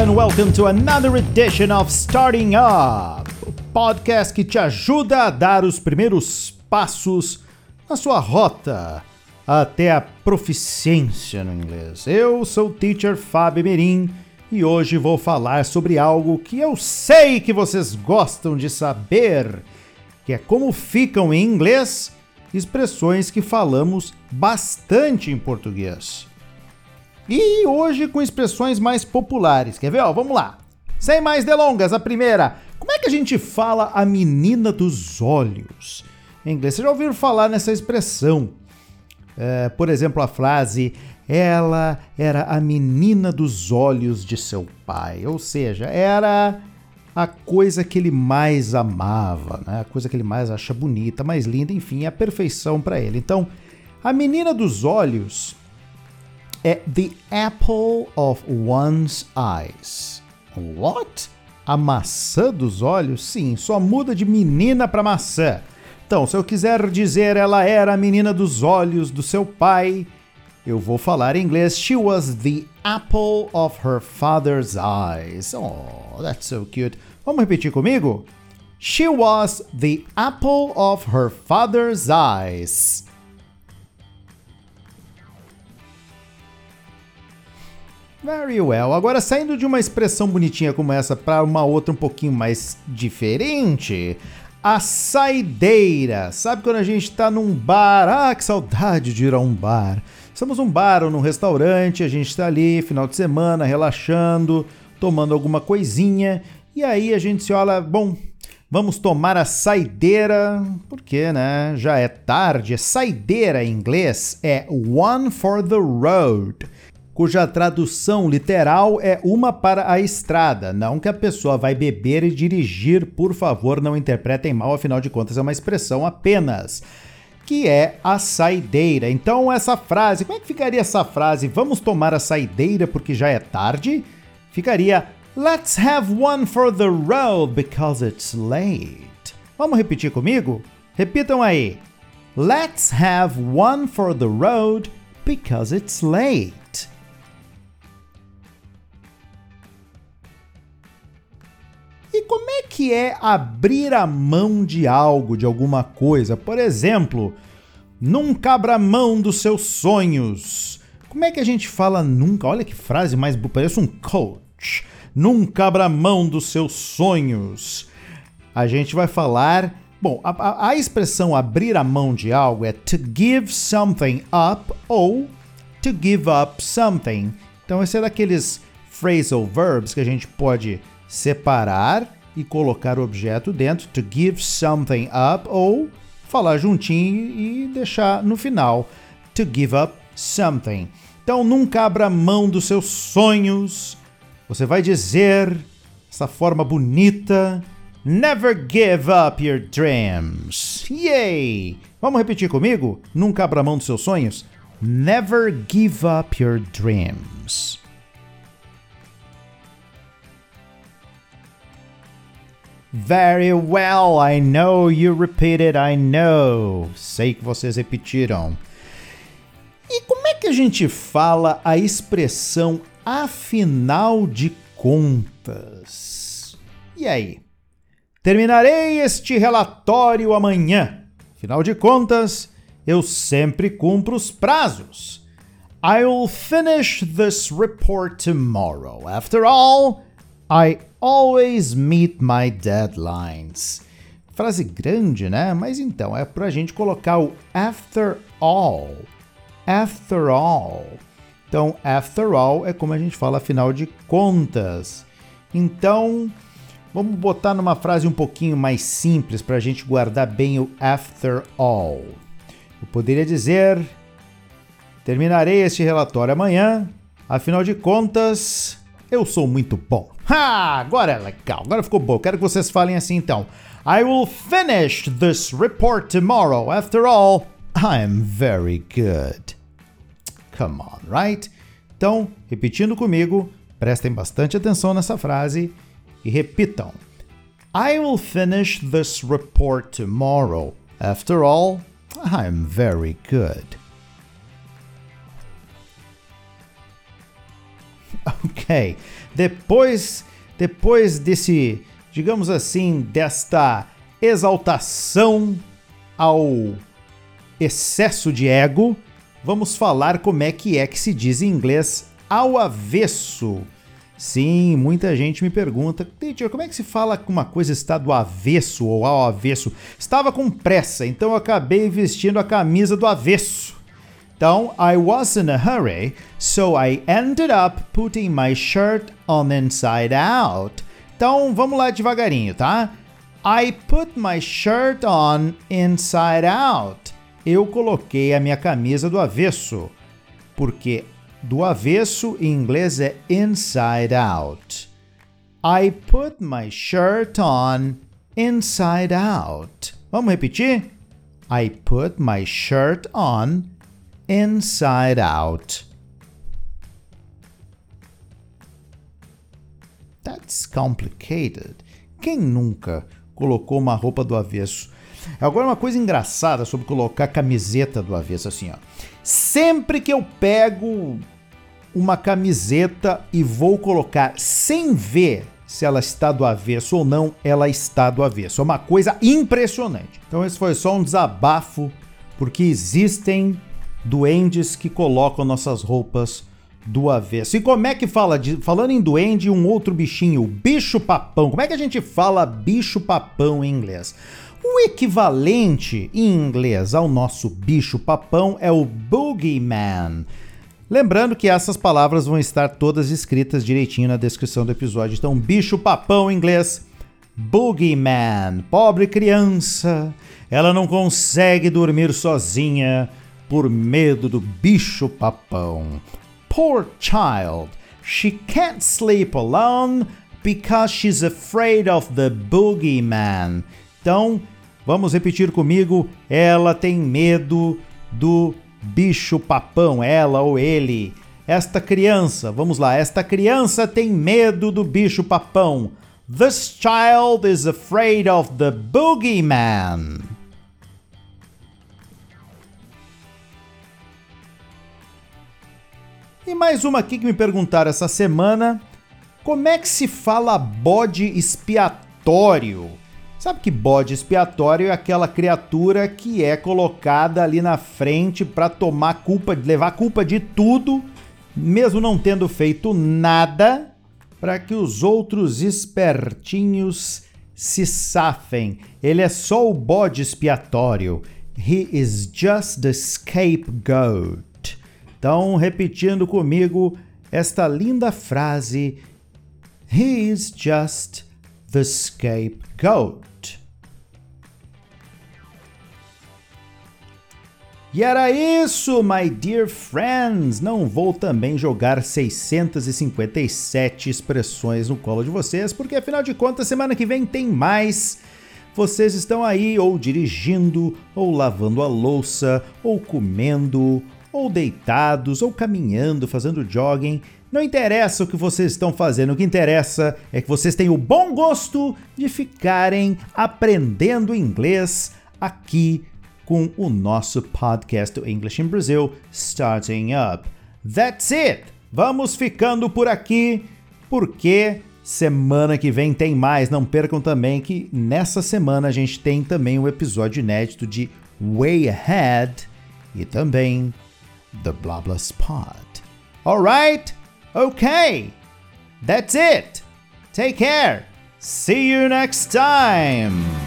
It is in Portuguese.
and welcome to another edition of Starting Up, o podcast que te ajuda a dar os primeiros passos na sua rota até a proficiência no inglês. Eu sou o teacher Fábio Merim e hoje vou falar sobre algo que eu sei que vocês gostam de saber, que é como ficam em inglês expressões que falamos bastante em português. E hoje com expressões mais populares. Quer ver? Ó, vamos lá. Sem mais delongas, a primeira. Como é que a gente fala a menina dos olhos? Em inglês, você já ouviu falar nessa expressão? É, por exemplo, a frase ela era a menina dos olhos de seu pai, ou seja, era a coisa que ele mais amava, né? a coisa que ele mais acha bonita, mais linda, enfim, a perfeição para ele. Então, a menina dos olhos é the apple of one's eyes. What? A maçã dos olhos? Sim, só muda de menina para maçã. Então, se eu quiser dizer ela era a menina dos olhos do seu pai, eu vou falar em inglês. She was the apple of her father's eyes. Oh, that's so cute. Vamos repetir comigo? She was the apple of her father's eyes. Very well. Agora, saindo de uma expressão bonitinha como essa para uma outra um pouquinho mais diferente, a saideira. Sabe quando a gente está num bar? Ah, que saudade de ir a um bar. Estamos num bar ou num restaurante, a gente está ali, final de semana, relaxando, tomando alguma coisinha, e aí a gente se olha, bom, vamos tomar a saideira, porque, né, já é tarde. Saideira em inglês é one for the road cuja tradução literal é uma para a estrada. Não que a pessoa vai beber e dirigir, por favor, não interpretem mal, afinal de contas é uma expressão apenas. Que é a saideira. Então, essa frase, como é que ficaria essa frase? Vamos tomar a saideira porque já é tarde? Ficaria Let's have one for the road because it's late. Vamos repetir comigo? Repitam aí. Let's have one for the road because it's late. Que é abrir a mão de algo, de alguma coisa? Por exemplo, nunca abra mão dos seus sonhos. Como é que a gente fala nunca? Olha que frase mais. Parece um coach. Nunca abra mão dos seus sonhos. A gente vai falar. Bom, a, a, a expressão abrir a mão de algo é to give something up ou to give up something. Então, esse é daqueles phrasal verbs que a gente pode separar e colocar o objeto dentro, to give something up, ou falar juntinho e deixar no final, to give up something. Então nunca abra mão dos seus sonhos. Você vai dizer essa forma bonita, never give up your dreams. Yay! Vamos repetir comigo? Nunca abra mão dos seus sonhos. Never give up your dreams. Very well, I know you repeated, I know. Sei que vocês repetiram. E como é que a gente fala a expressão afinal de contas? E aí? Terminarei este relatório amanhã. Afinal de contas, eu sempre cumpro os prazos. I'll finish this report tomorrow. After all, I always meet my deadlines. Frase grande, né? Mas então, é pra gente colocar o after all. After all. Então, after all é como a gente fala afinal de contas. Então, vamos botar numa frase um pouquinho mais simples para a gente guardar bem o after all. Eu poderia dizer: terminarei este relatório amanhã, afinal de contas, eu sou muito bom. Ha! Agora é legal, agora ficou bom. Quero que vocês falem assim então. I will finish this report tomorrow. After all, I'm very good. Come on, right? Então, repetindo comigo, prestem bastante atenção nessa frase e repitam. I will finish this report tomorrow. After all, I'm very good. Ok. Depois, depois desse, digamos assim, desta exaltação ao excesso de ego, vamos falar como é que é que se diz em inglês ao avesso. Sim, muita gente me pergunta, teacher, como é que se fala que uma coisa está do avesso ou ao avesso? Estava com pressa, então eu acabei vestindo a camisa do avesso. Então, I was in a hurry, so I ended up putting my shirt on inside out. Então, vamos lá devagarinho, tá? I put my shirt on inside out. Eu coloquei a minha camisa do avesso, porque do avesso em inglês é inside out. I put my shirt on inside out. Vamos repetir? I put my shirt on inside out. That's complicated. Quem nunca colocou uma roupa do avesso? Agora, uma coisa engraçada sobre colocar camiseta do avesso, assim, ó. Sempre que eu pego uma camiseta e vou colocar sem ver se ela está do avesso ou não, ela está do avesso. É uma coisa impressionante. Então, esse foi só um desabafo, porque existem duendes que colocam nossas roupas do avesso. E como é que fala de, falando em duende, um outro bichinho, bicho papão. Como é que a gente fala bicho papão em inglês? O equivalente em inglês ao nosso bicho papão é o boogeyman. Lembrando que essas palavras vão estar todas escritas direitinho na descrição do episódio. Então, bicho papão em inglês, boogeyman. Pobre criança, ela não consegue dormir sozinha por medo do bicho papão. Poor child, she can't sleep alone because she's afraid of the boogeyman. Então, vamos repetir comigo. Ela tem medo do bicho papão, ela ou ele. Esta criança, vamos lá, esta criança tem medo do bicho papão. This child is afraid of the boogeyman. E mais uma aqui que me perguntaram essa semana: como é que se fala bode expiatório? Sabe que bode expiatório é aquela criatura que é colocada ali na frente para tomar culpa, levar culpa de tudo, mesmo não tendo feito nada, para que os outros espertinhos se safem. Ele é só o bode expiatório. He is just the scapegoat. Então, repetindo comigo esta linda frase: He is just the scapegoat. E era isso, my dear friends! Não vou também jogar 657 expressões no colo de vocês, porque afinal de contas, semana que vem tem mais. Vocês estão aí ou dirigindo, ou lavando a louça, ou comendo, ou deitados, ou caminhando, fazendo jogging. Não interessa o que vocês estão fazendo, o que interessa é que vocês têm o bom gosto de ficarem aprendendo inglês aqui com o nosso podcast do English in Brazil Starting Up. That's it! Vamos ficando por aqui, porque semana que vem tem mais. Não percam também que nessa semana a gente tem também um episódio inédito de Way Ahead e também The Blabla Spot. Alright? Okay! That's it! Take care! See you next time!